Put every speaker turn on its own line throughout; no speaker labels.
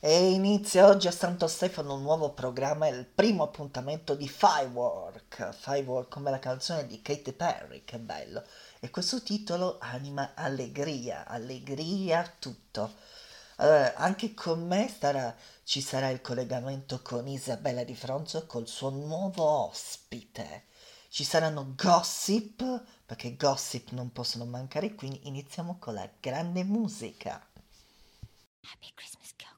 E inizia oggi a Santo Stefano un nuovo programma, il primo appuntamento di Firework, Firework come la canzone di Katy Perry, che bello. E questo titolo anima allegria, allegria tutto. Allora, anche con me starà, ci sarà il collegamento con Isabella Di Fronzo col suo nuovo ospite. Ci saranno gossip, perché gossip non possono mancare, quindi iniziamo con la grande musica.
Happy Christmas,
girl.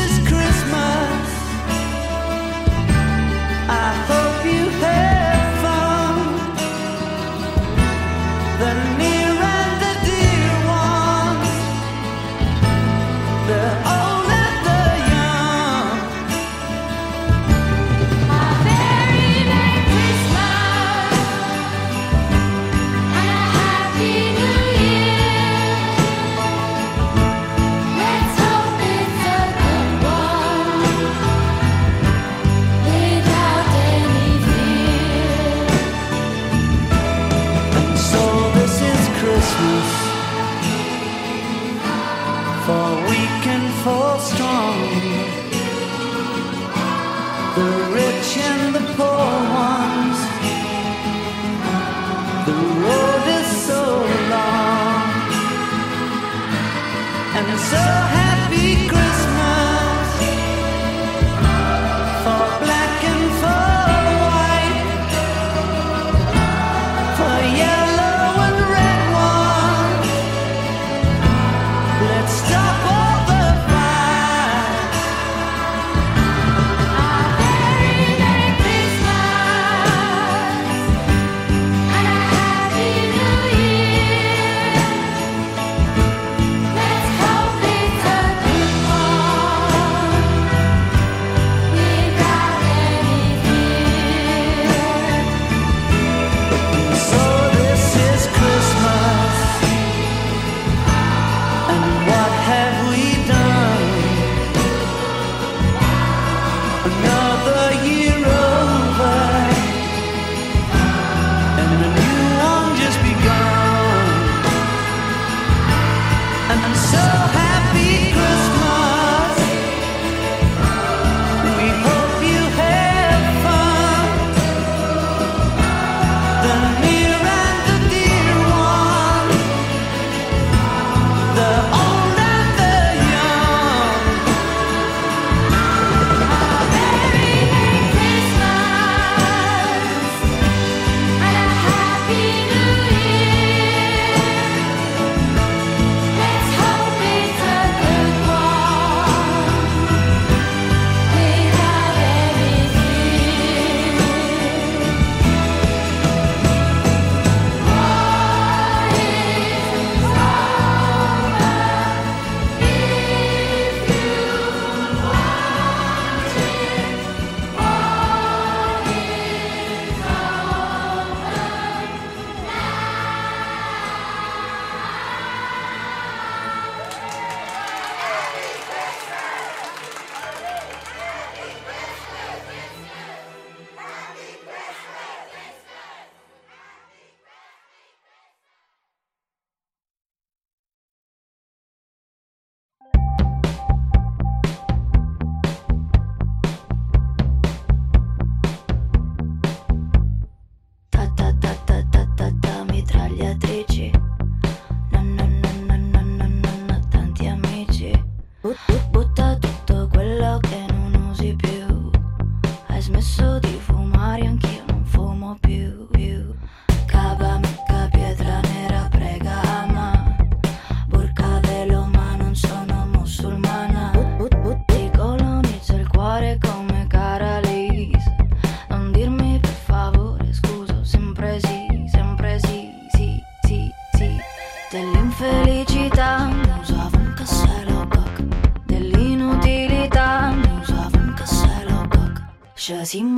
Yo sin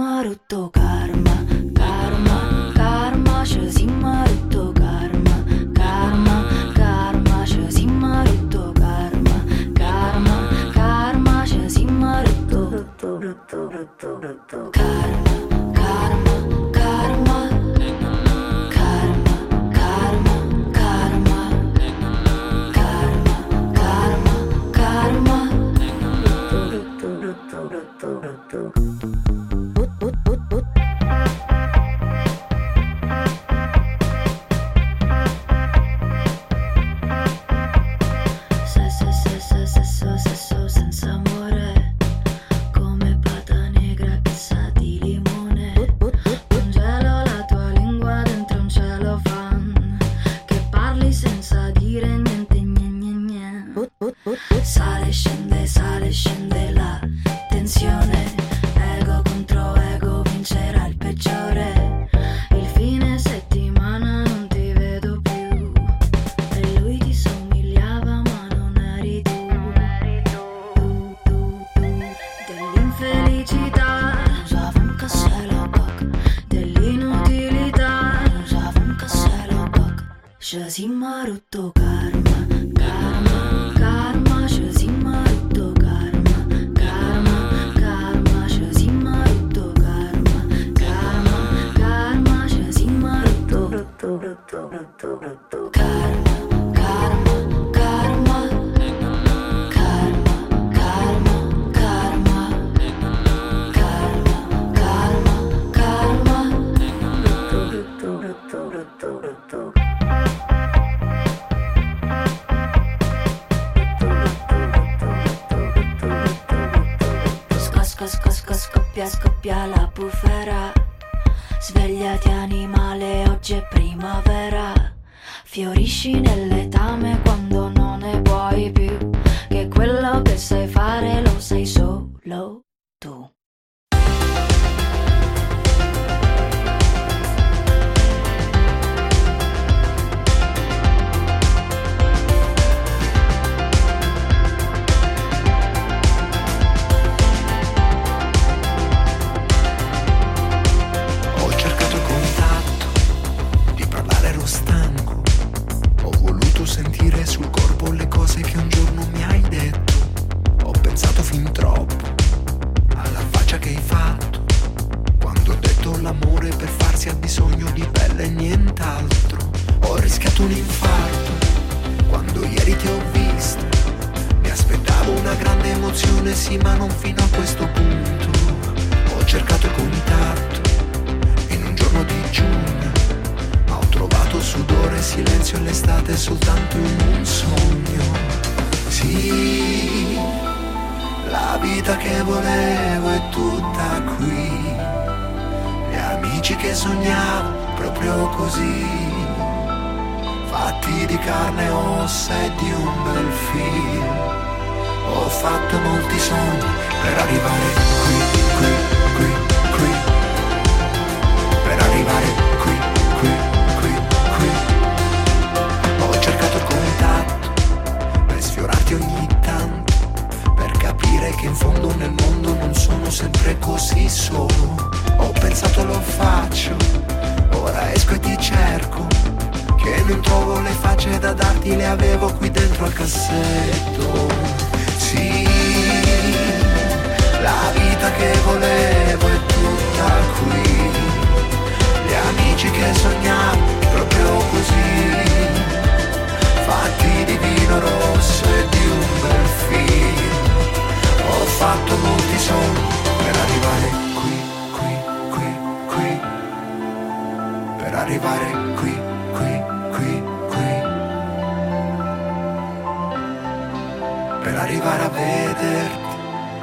Maruto Karma, Karma, Karma Karma, Karma, Karma Maruto Maruto. Scoppia la bufera. Svegliati animale, oggi è primavera. Fiorisci nell'etame quando non ne puoi più. Che quello che sai fare lo sai solo tu.
Sentire avevo qui dentro al cassetto. Sì, la vita che volevo è tutta qui. Gli amici che sognavo proprio così. Fatti di vino rosso e di un bel film. Ho fatto molti sogni per arrivare qui, qui, qui, qui. Per arrivare qui, arrivare a vederti,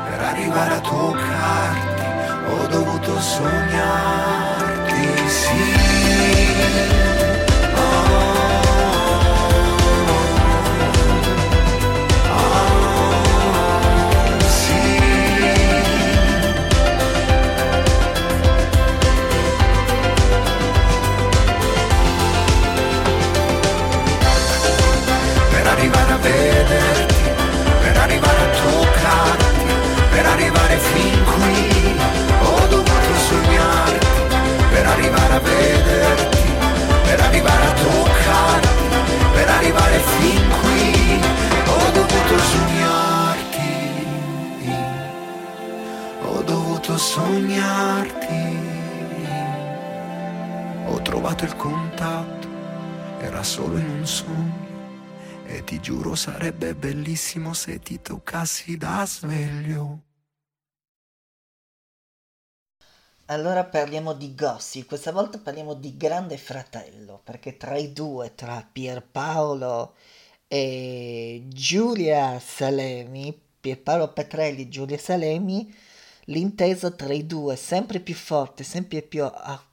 per arrivare a toccarti, ho dovuto sognarti, sì. Ah, trovato il contatto, era solo in un sogno. E ti giuro sarebbe bellissimo se ti toccassi da sveglio.
Allora parliamo di gossip, questa volta parliamo di Grande Fratello, perché tra i due, tra Pierpaolo e Giulia Salemi, Pierpaolo Petrelli e Giulia Salemi, l'intesa tra i due, sempre più forte, sempre più a-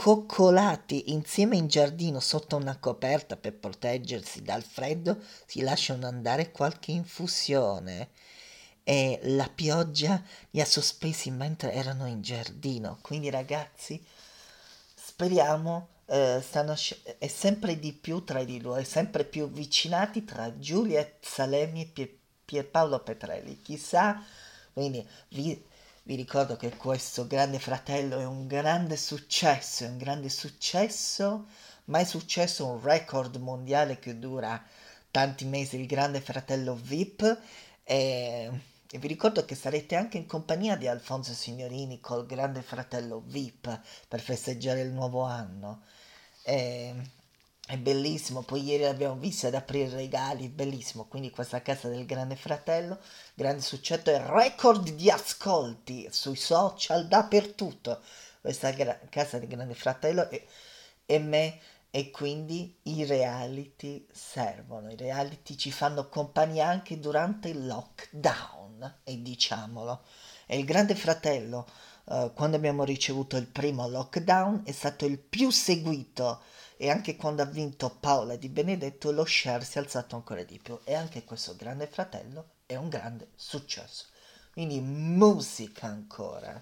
accoccolati insieme in giardino sotto una coperta per proteggersi dal freddo, si lasciano andare qualche infusione e la pioggia li ha sospesi mentre erano in giardino. Quindi ragazzi, speriamo eh, stanno sc- è sempre di più tra di loro, è sempre più avvicinati tra Giulia Salemi e Pier- Pierpaolo Petrelli. Chissà, quindi vi, Vi ricordo che questo Grande Fratello è un grande successo, è un grande successo, mai successo un record mondiale che dura tanti mesi, il Grande Fratello VIP. E, e vi ricordo che sarete anche in compagnia di Alfonso Signorini col Grande Fratello VIP per festeggiare il nuovo anno. E, è bellissimo, poi ieri l'abbiamo vista ad aprire regali, bellissimo, quindi questa casa del Grande Fratello, grande successo e record di ascolti sui social dappertutto, questa gra- casa del Grande Fratello e, e me. E quindi i reality servono, i reality ci fanno compagnia anche durante il lockdown e diciamolo, e il Grande Fratello eh, quando abbiamo ricevuto il primo lockdown è stato il più seguito e anche quando ha vinto Paola Di Benedetto lo share si è alzato ancora di più e anche questo grande fratello è un grande successo. Quindi musica ancora.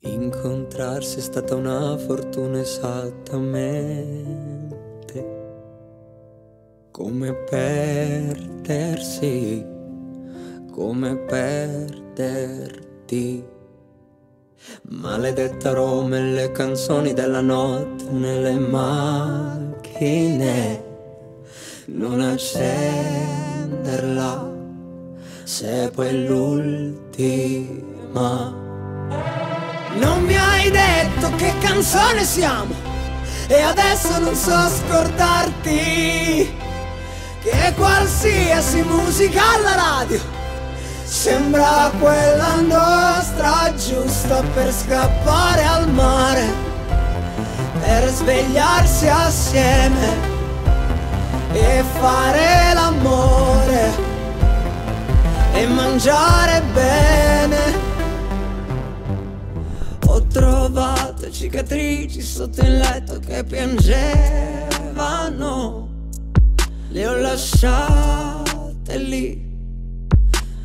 Incontrarsi è stata una fortuna esattamente come perdersi, come perderti. Maledetta Roma e le canzoni della notte nelle macchine. Non accenderla se poi è l'ultima. Non mi hai detto che canzone siamo e adesso non so scordarti che qualsiasi musica alla radio sembra quella nostra giusta per scappare al mare, per svegliarsi assieme e fare l'amore e mangiare bene. Ho trovato cicatrici sotto il letto che piangevano, le ho lasciate lì,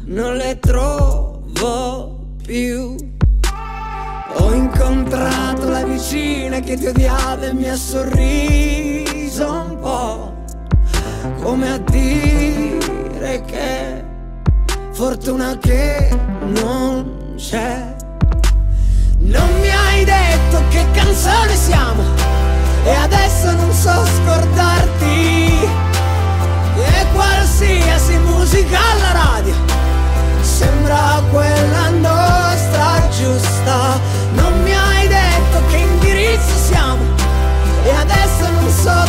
non le trovo più. Ho incontrato la vicina che ti odiava e mi ha sorriso un po', come a dire che fortuna che non c'è. Non mi hai detto che canzone siamo e adesso non so scordarti che qualsiasi musica alla radio sembra quella nostra giusta. Non mi hai detto che indirizzo siamo e adesso non so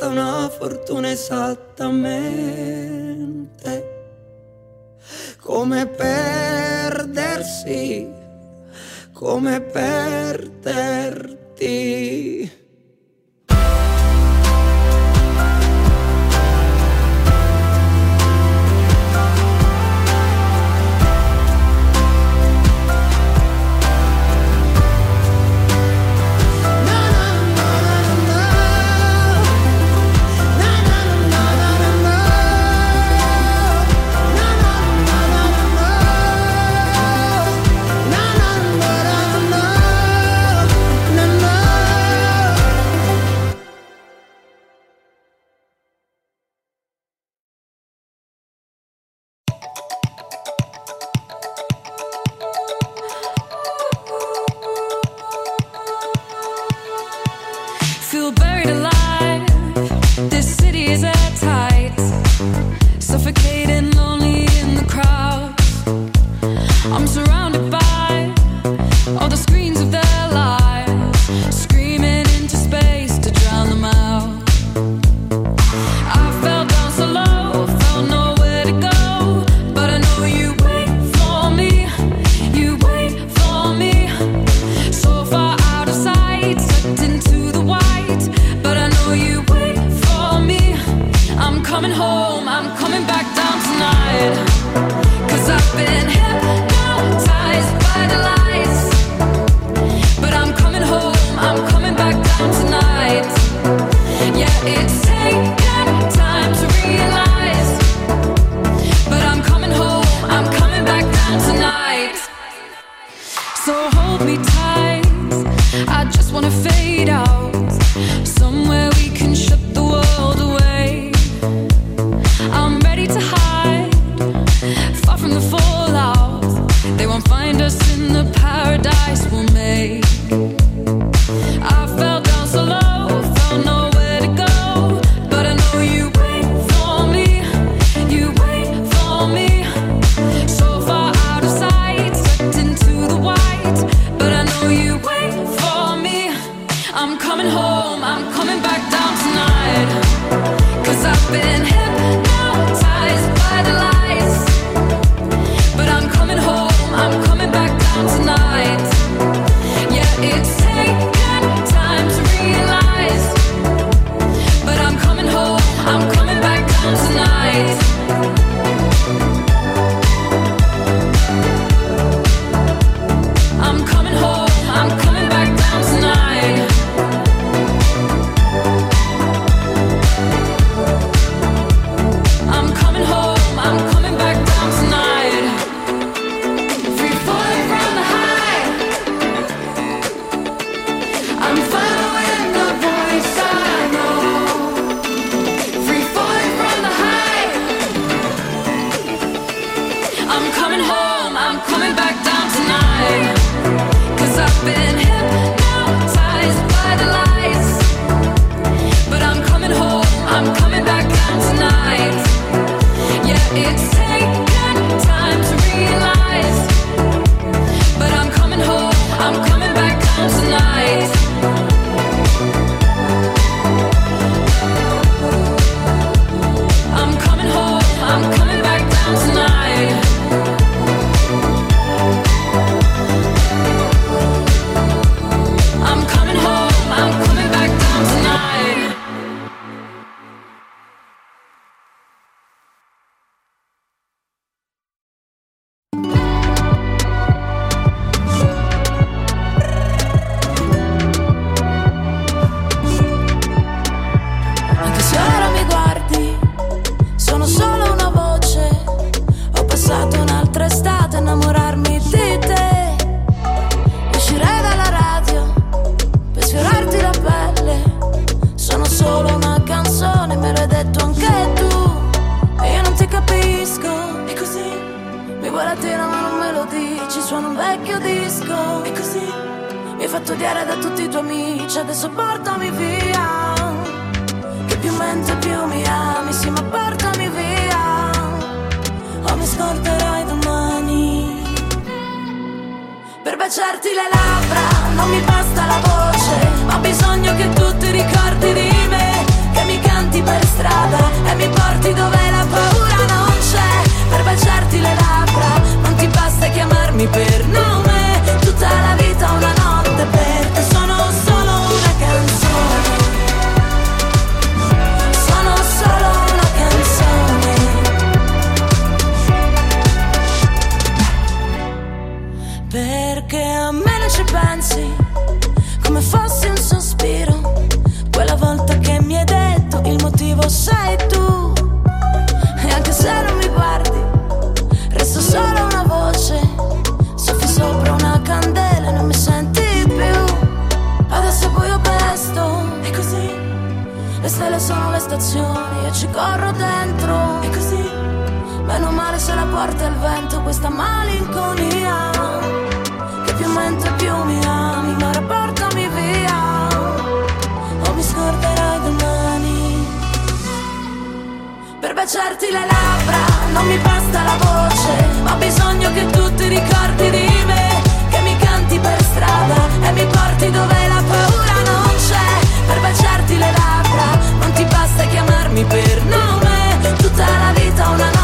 stata una fortuna esattamente come perdersi, come perderti.
So hold me tight. I
just wanna feel. Fatto odiare da tutti i tuoi amici. Adesso portami via. Che più mentre più mi ami, sì ma portami via O mi scorderai domani Per baciarti le labbra non mi basta la voce Ho bisogno che tu ti ricordi di me Che mi canti per strada e mi porti dove la paura non c'è Per baciarti le labbra non ti basta chiamarmi per nome Tutta la vita una notte sei tu. E anche se non mi guardi, resto solo una voce. Soffi sopra una candela e non mi senti più. Adesso è buio pesto. E così le stelle sono le stazioni e ci corro dentro E così, meno male se la porta il vento questa malinconia baciarti le labbra non mi basta la voce ho bisogno che tu ti ricordi di me Che mi canti per strada e mi porti dove la paura non c'è. Per baciarti le labbra non ti basta chiamarmi per nome Tutta la vita una notte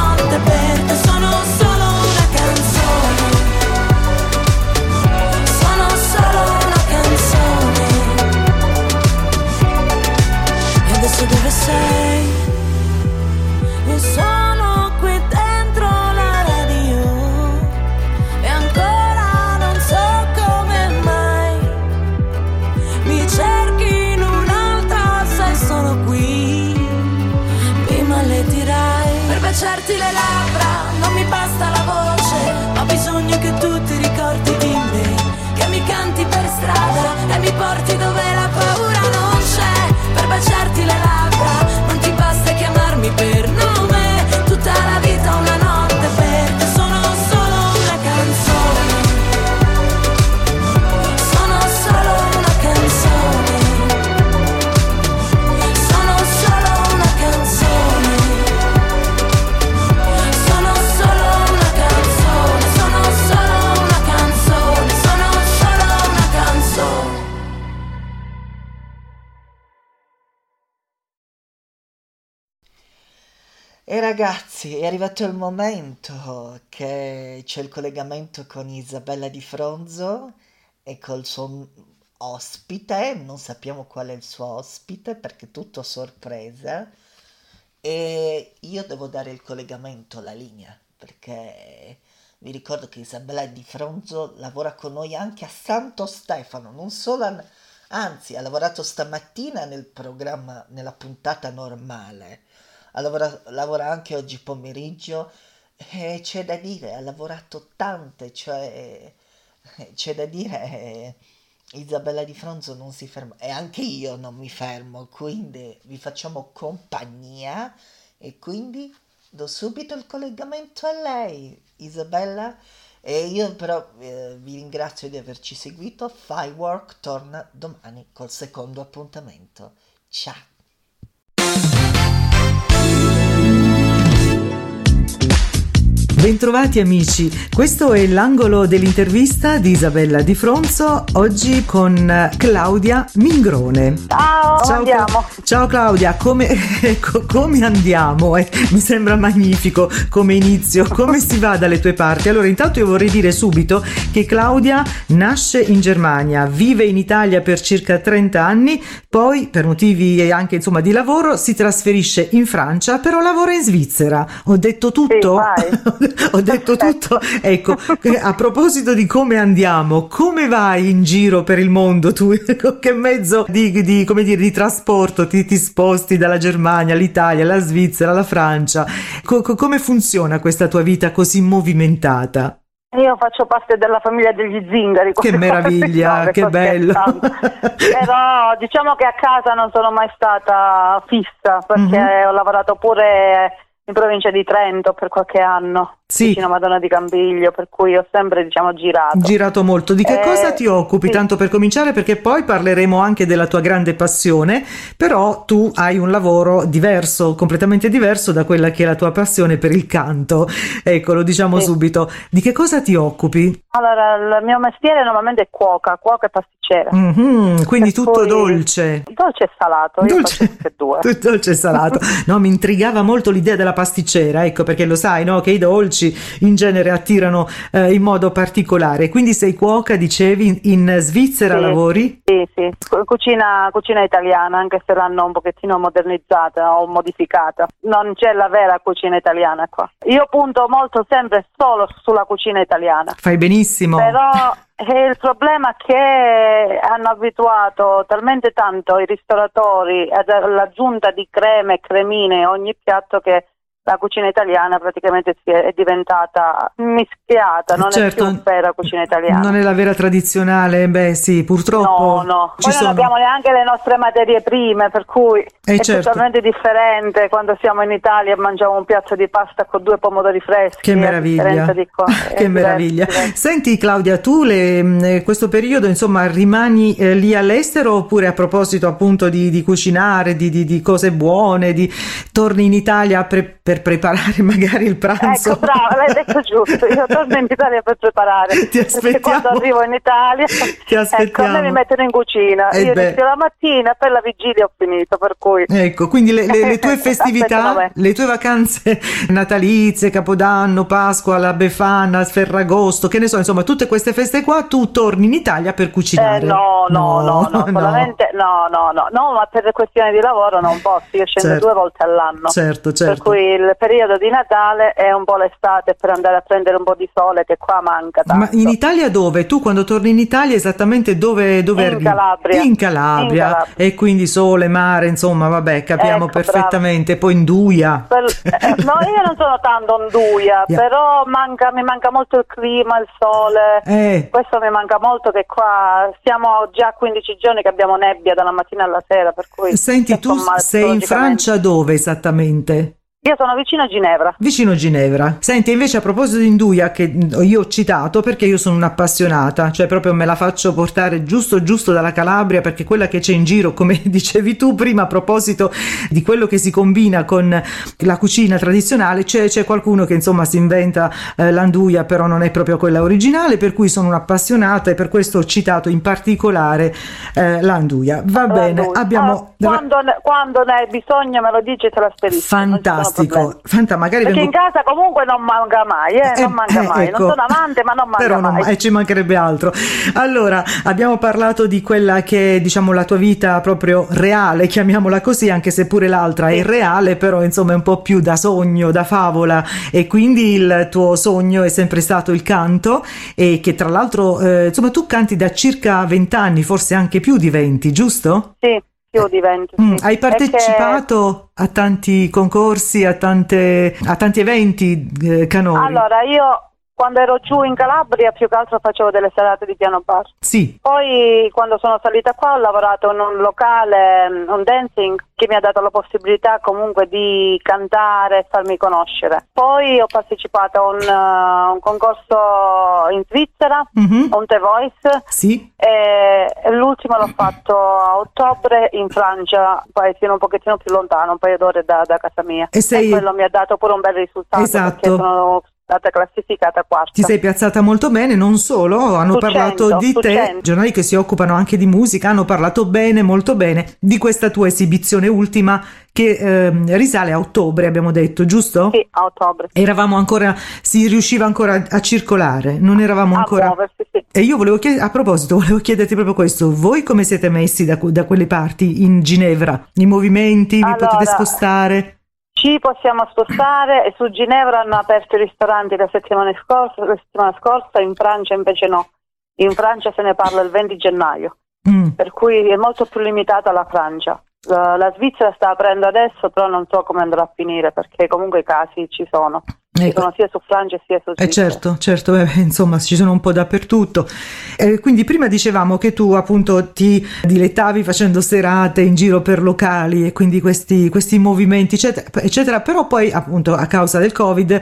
ragazzi, è arrivato il momento che c'è il collegamento con Isabella Di Fronzo e col suo ospite, non sappiamo qual è il suo ospite perché tutto sorpresa. E io devo dare il collegamento, la linea, perché vi ricordo che Isabella Di Fronzo lavora con noi anche a Santo Stefano, non solo a, anzi ha lavorato stamattina nel programma, nella puntata normale, lavora, lavora anche oggi pomeriggio e c'è da dire, ha lavorato tante, cioè c'è da dire... Eh, Isabella Di Fronzo non si ferma e anche io non mi fermo, quindi vi facciamo compagnia e quindi do subito il collegamento a lei, Isabella. E io però eh, vi ringrazio di averci seguito. Firework torna domani col secondo appuntamento. Ciao!
Bentrovati amici, questo è l'angolo dell'intervista di Isabella Di Fronzo, oggi con Claudia Mingrone.
Ciao, ciao andiamo.
Ciao Claudia, come, come andiamo? Eh, mi sembra magnifico come inizio, come si va dalle tue parti? Allora intanto io vorrei dire subito che Claudia nasce in Germania, vive in Italia per circa 30 anni, poi per motivi anche insomma di lavoro si trasferisce in Francia, però lavora in Svizzera. Ho detto tutto?
Sì,
ho detto tutto. Ecco, a proposito di come andiamo, come vai in giro per il mondo tu? Con che mezzo di, di, come dire, di trasporto ti, ti, sposti dalla Germania all'Italia, alla Svizzera, alla Francia? Co- come funziona questa tua vita così movimentata?
Io faccio parte della famiglia degli zingari.
Che meraviglia, che bello.
Però diciamo che a casa non sono mai stata fissa perché mm-hmm. ho lavorato pure in provincia di Trento per qualche anno, sì. vicino a Madonna di Campiglio, per cui ho sempre diciamo girato.
Girato molto. Di che eh, cosa ti occupi? Sì. Tanto per cominciare, perché poi parleremo anche della tua grande passione, però tu hai un lavoro diverso, completamente diverso da quella che è la tua passione per il canto. Ecco, lo diciamo sì. subito. Di che cosa ti occupi?
Allora, il mio mestiere normalmente è cuoca, cuoca e pasticcera.
Mm-hmm, quindi per tutto dolce.
Dolce e salato, dolce,
dolce e salato. No, mi intrigava molto l'idea della pasticcera, ecco perché lo sai, no? Che i dolci in genere attirano eh, in modo particolare. Quindi sei cuoca, dicevi, in Svizzera
sì,
lavori?
Sì, sì, cucina, cucina italiana, anche se l'hanno un pochettino modernizzata o modificata. Non c'è la vera cucina italiana qua. Io punto molto sempre solo sulla cucina italiana.
Fai benissimo.
Però e il problema è che hanno abituato talmente tanto i ristoratori all'aggiunta di creme e cremine a ogni piatto che la cucina italiana praticamente è diventata mischiata, non
certo,
è più vera cucina italiana.
Non è la vera tradizionale, beh sì, purtroppo.
No, no, poi non abbiamo neanche le nostre materie prime, per cui eh è
certo.
totalmente differente quando siamo in Italia e mangiamo un piatto di pasta con due pomodori freschi.
Che meraviglia,
qua,
che meraviglia. Diverso. Senti Claudia, tu le, mm, questo periodo insomma rimani eh, lì all'estero oppure a proposito appunto di, di cucinare, di, di, di, cose buone, di, torni in Italia pre- per per preparare magari il pranzo.
Ecco, brava, l'hai detto giusto. Io torno in Italia per preparare.
Ti aspettiamo.
quando arrivo in Italia,
ti aspettiamo.
Ecco, me mi mettono in cucina.
Eh
Io inizio la mattina, per la vigilia ho finito, per cui...
Ecco, quindi le, le, le tue festività, le tue vacanze natalizie, Capodanno, Pasqua, la Befana, Ferragosto, che ne so, insomma, tutte queste feste qua, tu torni in Italia per cucinare.
Eh, no, no, no, no, solamente, no, no, no, no, ma per questioni di lavoro non posso, io scendo
Certo.
due volte all'anno.
Certo, certo.
Per cui il periodo di Natale è un po' l'estate per andare a prendere un po' di sole che qua manca tanto.
Ma in Italia dove? Tu quando torni in Italia esattamente dove, dove
In
arrivi?
Calabria.
In Calabria.
In Calabria.
E quindi sole, mare, insomma, vabbè, capiamo
Ecco,
perfettamente. Poi in Duia.
Per- eh, no, io non sono tanto onduia,
Yeah.
però manca- mi manca molto il clima, il sole.
Eh,
Questo mi manca molto che qua siamo già 15 giorni che abbiamo nebbia dalla mattina alla sera, per cui
senti, tu sei in Francia dove esattamente?
Io sono vicino a Ginevra.
Vicino Ginevra. Senti, invece a proposito di Induia, che io ho citato perché io sono un'appassionata, cioè proprio me la faccio portare giusto giusto dalla Calabria perché quella che c'è in giro, come dicevi tu prima a proposito di quello che si combina con la cucina tradizionale, c'è, c'è qualcuno che insomma si inventa eh, l'anduia, però non è proprio quella originale, per cui sono un'appassionata e per questo ho citato in particolare eh, l'anduia. Va bene,
Allora,
abbiamo...
ah, quando, ne, quando ne hai bisogno me lo dici e te la spedisco.
Fantastico, Fantastico, Fanta, magari
Perché
vengo...
in casa comunque non manca mai, eh,
Eh,
non manca
eh,
mai.
ecco.
Non sono amante, ma non manca
Però non-
mai.
e ci mancherebbe altro. Allora, abbiamo parlato di quella che è, diciamo, la tua vita proprio reale, chiamiamola così, anche se pure l'altra è irreale, però insomma è un po' più da sogno, da favola. E quindi il tuo sogno è sempre stato il canto e che tra l'altro, eh, insomma, tu canti da circa 20 anni, forse anche più di 20, giusto?
Sì, più di 20.
Mm,
sì.
hai
Perché-
partecipato a tanti concorsi, a, tante, a tanti eventi eh, canori?
Allora, io quando ero giù in Calabria più che altro facevo delle serate di piano bar.
Sì,
Poi quando sono salita qua ho lavorato in un locale, mm, un dancing, che mi ha dato la possibilità comunque di cantare e farmi conoscere. Poi ho partecipato a un, eh, un concorso in Svizzera,
Mhm.
un The Voice,
sì.
e l'ultimo l'ho fatto a ottobre in Francia, un paesino un pochettino più lontano, un paio d'ore da, da casa mia.
E sei-
quello mi ha dato pure un bel risultato
Esatto.
perché sono stata classificata quarta.
Ti sei piazzata molto bene, non solo, hanno
Su
parlato
100,
di te,
100.
giornali che si occupano anche di musica, hanno parlato bene, molto bene, di questa tua esibizione ultima che ehm, risale a ottobre, abbiamo detto, giusto?
Sì, a ottobre.
Eravamo ancora, si riusciva ancora a circolare, non eravamo
A
ancora...
muoversi, sì.
E io volevo chiedere, a proposito, volevo chiederti proprio questo, voi come siete messi da, da quelle parti in Ginevra? I movimenti, vi
Allora,
potete spostare?
Ci possiamo spostare e su Ginevra hanno aperto i ristoranti la settimana scorsa, la settimana scorsa, in Francia invece no. In Francia se ne parla il 20 gennaio,
Mm.
per cui è molto più limitata la Francia. La, la Svizzera sta aprendo adesso, però non so come andrà a finire perché comunque i casi ci sono. Ci
Ecco.
sono sia su Francia sia su
Eh
Svizzera.
certo, certo, eh, insomma ci sono un po' dappertutto. Eh, quindi prima dicevamo che tu appunto ti dilettavi facendo serate in giro per locali e quindi questi, questi movimenti eccetera, eccetera, però poi appunto a causa del Covid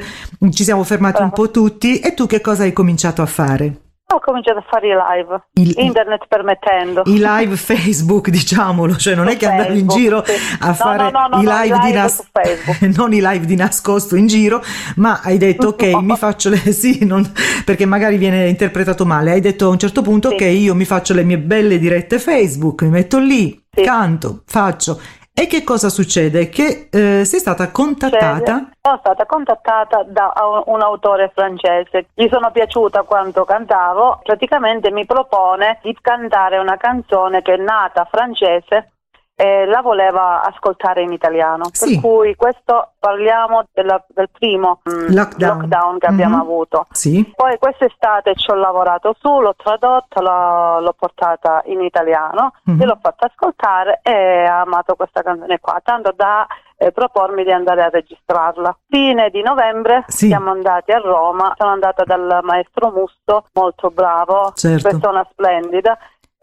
ci siamo fermati un po' tutti e tu che cosa hai cominciato a fare?
Ho cominciato a fare i live,
Il-
internet permettendo.
I live Facebook, diciamolo, cioè non
Su
è che andavi in giro
sì.
a fare
no, no,
i
no,
live,
i
di
live
nas-
su Facebook.
non i live di nascosto in giro, ma hai detto ok, mi faccio le sì, non- perché magari viene interpretato male. Hai detto a un certo punto
Sì.
ok, io mi faccio le mie belle dirette Facebook, mi metto lì,
Sì.
canto, faccio. E che cosa succede? Che eh, sei stata contattata?
Sono stata contattata da un autore francese, gli sono piaciuta quanto cantavo, praticamente mi propone di cantare una canzone che è nata francese e la voleva ascoltare in italiano.
Sì.
Per cui questo parliamo della- del primo mm,
Lockdown.
che abbiamo
Mhm.
avuto.
Sì.
Poi quest'estate ci ho lavorato su, l'ho tradotta, l'ho, l'ho portata in italiano,
Mhm.
gliel'ho fatta ascoltare e ha amato questa canzone qua, tanto da eh, propormi di andare a registrarla. Fine di novembre
Sì.
siamo andati a Roma, sono andata dal maestro Musto, molto bravo,
Certo.
persona splendida,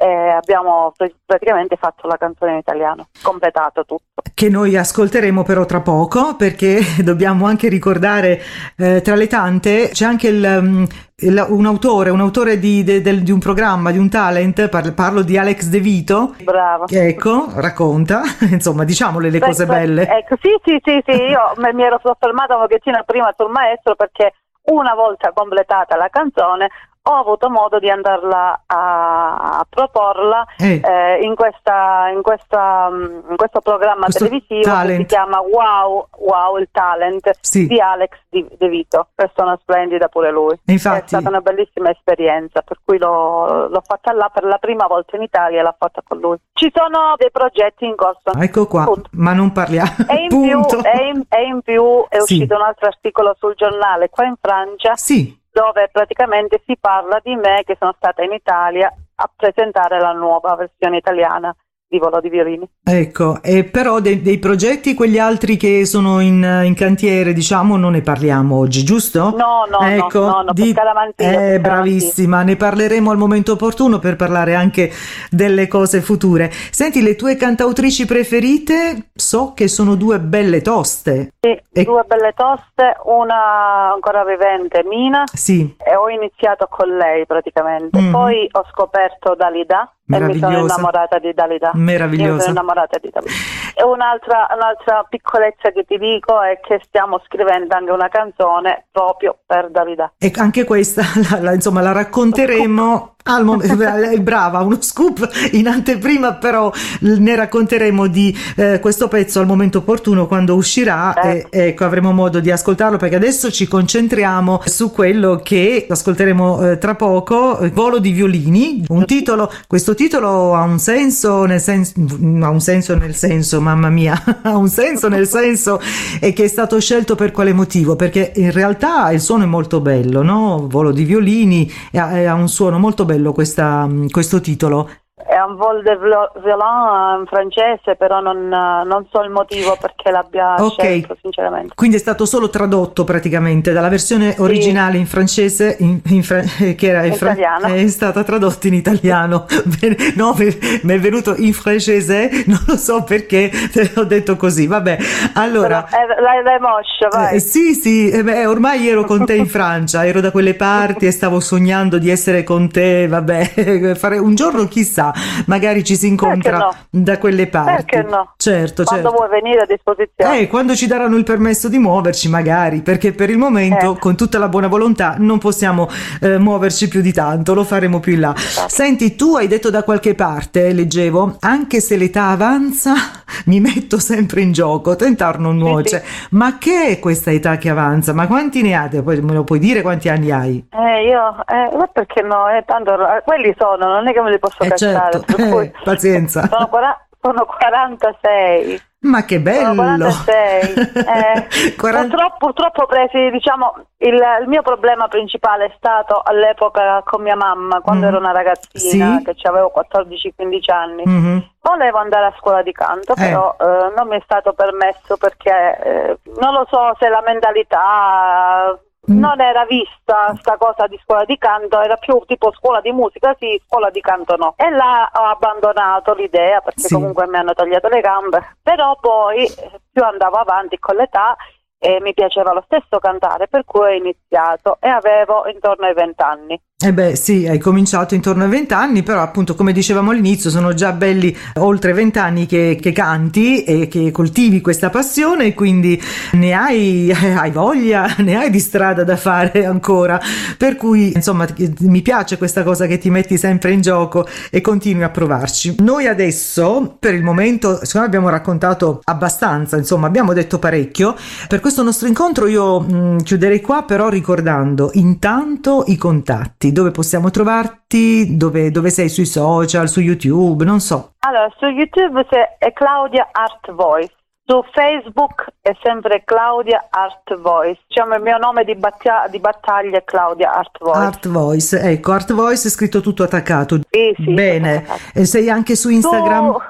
abbiamo pr- praticamente fatto la canzone in italiano, completato tutto.
che noi ascolteremo però tra poco perché dobbiamo anche ricordare eh, tra le tante c'è anche il, um, il- un autore, un autore di, de- del- di un programma, di un talent, par- parlo di Alex De Vito.
Bravo.
che, Ecco, racconta, insomma, diciamole le cose
Ecco,
belle.
Ecco, sì, sì, sì, sì, io mi ero soffermata un pochettino prima sul maestro perché una volta completata la canzone ho avuto modo di andarla a, a proporla
Eh.
eh, in, questa, in, questa, mm, in questo programma
Questo
televisivo che
talent.
si chiama Wow, Wow, il talent
Sì.
di Alex De Vito, persona splendida pure lui.
E infatti-
È stata una bellissima esperienza, per cui l'ho, l'ho fatta là per la prima volta in Italia, l'ho fatta con lui. Ci sono dei progetti in corso.
Ecco qua,
Punto.
ma non parliamo.
E in, più, e, in, e in più è
Sì.
uscito un altro articolo sul giornale qua in Francia
Sì,
dove praticamente si parla di me che sono stata in Italia a presentare la nuova versione italiana di Volo di Virini.
ecco, e però dei, dei progetti, quegli altri che sono in, in cantiere, diciamo, non ne parliamo oggi, giusto?
No, no, no,
ecco,
no, no,
di-
Pescalamantia,
eh, bravissima, ne parleremo al momento opportuno per parlare anche delle cose future. Senti, le tue cantautrici preferite so che sono due belle toste.
Sì,
E-
due belle toste, una ancora vivente, Mina,
Sì,
e ho iniziato con lei praticamente.
Mhm.
Poi ho scoperto Dalida e mi sono
Meravigliosa.
innamorata di Dalida.
Meravigliosa.
Io sono innamorata di Dalida. E un'altra, un'altra piccolezza che ti dico è che stiamo scrivendo anche una canzone proprio per Dalida.
e anche questa, la- la- insomma, la racconteremo Al mom- eh, brava, uno scoop in anteprima, però ne racconteremo di eh, questo pezzo al momento opportuno quando uscirà e ecco avremo modo di ascoltarlo perché adesso ci concentriamo su quello che ascolteremo eh, tra poco, eh, Volo di violini, un titolo, questo titolo ha un senso nel senso, ha un senso nel senso, mamma mia, ha un senso nel senso e che è stato scelto per quale motivo? Perché in realtà il suono è molto bello, no? Volo di violini ha, ha un suono molto bello questa, questo titolo.
È un vol de vlo- violon in francese, però non, non so il motivo perché l'abbia
Ok.
scelto, sinceramente.
Quindi è stato solo tradotto praticamente dalla versione originale in francese, in- in fra- eh, che era in fra-
Italiano.
è stata tradotta in italiano. No, mi è venuto in francese, non lo so perché l'ho detto così. Vabbè, allora.
Eh, l'hai, l'hai moscia, vai.
Eh, sì, sì, eh, beh, ormai ero con te in Francia, ero da quelle parti e stavo sognando di essere con te, vabbè, fare un giorno chissà, magari ci si incontra
no?
da quelle parti.
Perché no?
Certo,
Quando
certo.
vuoi venire a disposizione.
Eh, quando ci daranno il permesso di muoverci, magari, perché per il momento,
Eh.
con tutta la buona volontà, non possiamo eh, muoverci più di tanto, lo faremo più in là.
Esatto.
Senti, tu hai detto da qualche parte, leggevo, anche se l'età avanza, mi metto sempre in gioco, tentar non nuoce. Ma che è questa età che avanza? Ma quanti ne hai? Poi me lo puoi dire quanti anni hai?
Eh, io, eh, ma perché no? Eh, tanto, quelli sono, non è che me li posso
Eh,
cacciare. cui-
eh, pazienza.
Sono, quara- sono 46.
Ma che bello!
Sono 46. Eh,
40
purtroppo, purtroppo presi, diciamo, il, il mio problema principale è stato all'epoca con mia mamma, quando
Mm.
ero una ragazzina,
Sì.
che avevo 14-15 anni.
Mhm.
Volevo andare a scuola di canto,
Eh.
però eh, non mi è stato permesso perché eh, non lo so se la mentalità. Non era vista sta cosa di scuola di canto, era più tipo scuola di musica, sì, scuola di canto no. E là ho abbandonato l'idea perché
Sì.
comunque mi hanno tagliato le gambe, però poi eh, più andavo avanti con l'età e mi piaceva lo stesso cantare, per cui ho iniziato e avevo intorno ai 20 anni.
Eh beh, sì, hai cominciato intorno ai vent'anni, però appunto come dicevamo all'inizio sono già belli oltre vent'anni che, che canti e che coltivi questa passione, quindi ne hai, hai voglia, ne hai di strada da fare ancora, per cui insomma mi piace questa cosa che ti metti sempre in gioco e continui a provarci. Noi adesso, per il momento, secondo me abbiamo raccontato abbastanza, insomma abbiamo detto parecchio, per questo nostro incontro io mh, chiuderei qua però ricordando intanto i contatti, dove possiamo trovarti, dove, dove sei sui social, su YouTube, non so.
Allora, su YouTube è Claudia Art Voice. Su Facebook è sempre Claudia Art Voice. Diciamo il mio nome di, battia- di battaglia è Claudia Art Voice.
Art Voice, ecco, Art Voice è scritto tutto attaccato.
Sì, sì,
Bene,
attaccato.
e sei anche su Instagram?
Su-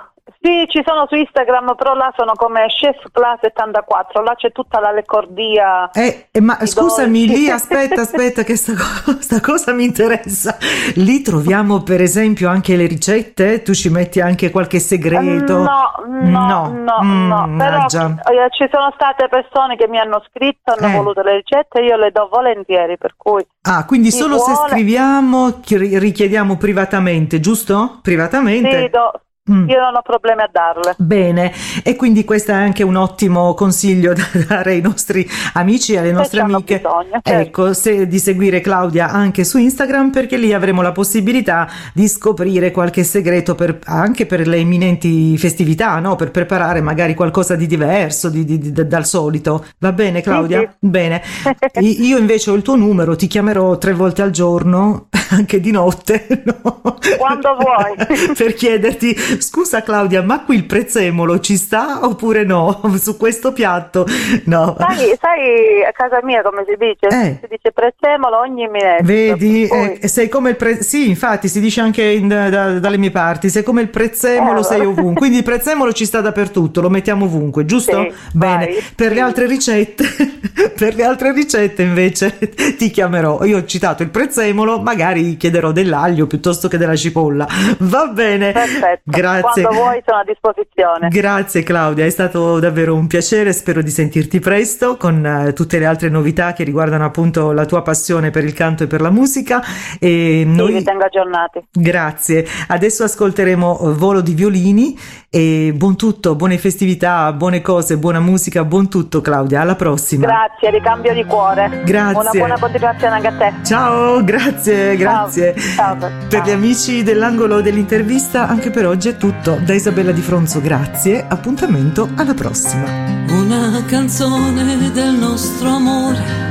sì, ci sono su Instagram, però là sono come Chef Class 74. Là c'è tutta la lecordia.
Eh, eh, ma scusami,
dolci.
lì aspetta, aspetta, che sta, sta cosa mi interessa. Lì troviamo per esempio anche le ricette? Tu ci metti anche qualche segreto?
No, no, no,
Mm,
no. Però
mannaggia.
eh, ci sono state persone che mi hanno scritto, hanno
Eh.
voluto le ricette io le do volentieri, per cui
Ah, quindi solo se
vuole-
scriviamo chi- richiediamo privatamente, giusto? Privatamente?
sì, do-
Mm.
io non ho problemi a darle.
Bene, e quindi questo è anche un ottimo consiglio da dare ai nostri amici e alle nostre
c'hanno
amiche.
bisogno, certo.
Ecco, se, di seguire Claudia anche su Instagram perché lì avremo la possibilità di scoprire qualche segreto per- anche per le imminenti festività, no? Per preparare magari qualcosa di diverso di- di- di- dal solito. Va bene Claudia?
sì.
Bene. I- Io invece ho il tuo numero, ti chiamerò tre volte al giorno, anche di notte, no?
Quando vuoi.
per chiederti scusa Claudia ma qui il prezzemolo ci sta oppure no su questo piatto no
Sai, sai, a casa mia come si dice?
Eh.
Si dice prezzemolo ogni minetto.
Vedi, eh, sei come il pre- sì, infatti si dice anche in- da- dalle mie parti, sei come il prezzemolo,
Eh,
sei ovunque. Quindi il prezzemolo ci sta dappertutto, lo mettiamo ovunque, giusto?
Sì,
Bene.
vai,
per
sì.
le altre ricette, per le altre ricette invece ti chiamerò. Io ho citato il prezzemolo, magari chiederò dell'aglio piuttosto che della cipolla. Va bene.
Perfetto.
Grazie.
Quando vuoi sono a disposizione.
Grazie Claudia, è stato davvero un piacere, spero di sentirti presto con eh, tutte le altre novità che riguardano appunto la tua passione per il canto e per la musica. E
Sì,
noi...
vi tengo aggiornati.
Grazie, adesso ascolteremo eh, Volo di violini e buon tutto, buone festività, buone cose, buona musica, buon tutto Claudia, alla prossima.
Grazie, ricambio di cuore.
Grazie.
Una buona continuazione anche a te.
Ciao, grazie, grazie.
Ciao.
Per gli amici dell'angolo dell'intervista, anche per oggi è tutto. Da Isabella Di Fronzo, grazie. Appuntamento alla prossima.
Una canzone del nostro amore.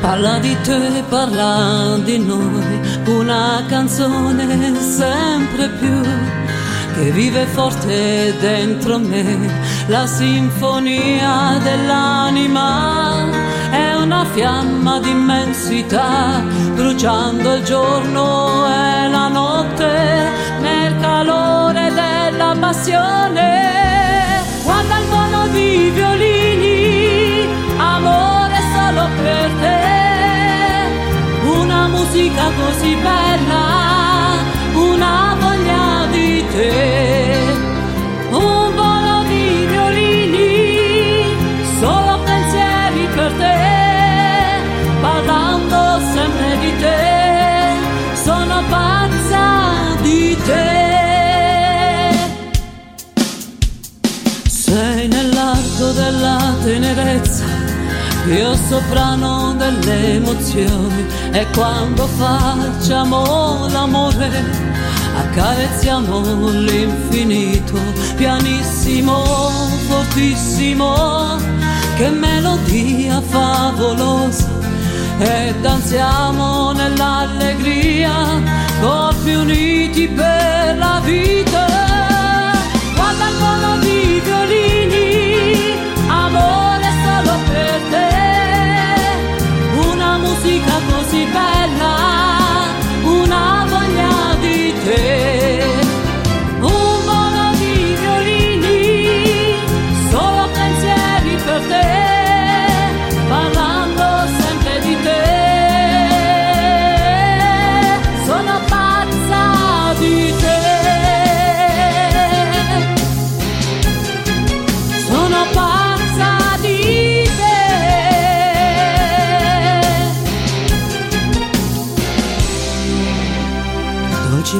Parla di te, parla di noi. Una canzone sempre più che vive forte dentro me. La sinfonia dell'anima è una fiamma d'immensità, bruciando il giorno e la notte nel calore passione. Guarda il volo di violini, amore solo per te. Una musica così bella, una voglia di te. Un volo di violini, solo pensieri per te, parlando sempre di te, sono pazza di te. Io soprano delle emozioni e quando facciamo l'amore accarezziamo l'infinito, pianissimo, fortissimo, che melodia favolosa e danziamo nell'allegria, corpi uniti per la vita. Voglia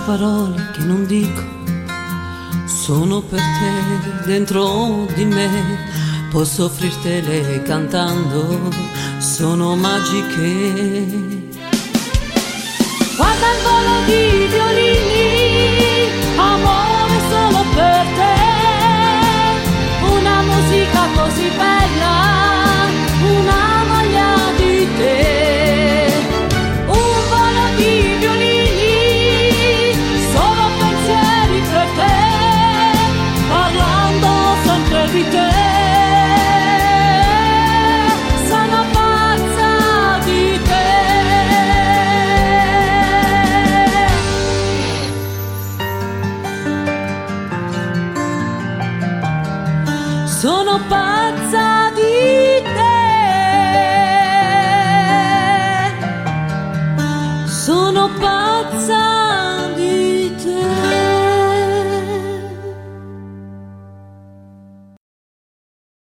Dolci parole che non dico, sono per te dentro di me. Posso offrirtele cantando, sono magiche. Guarda il volo di violini,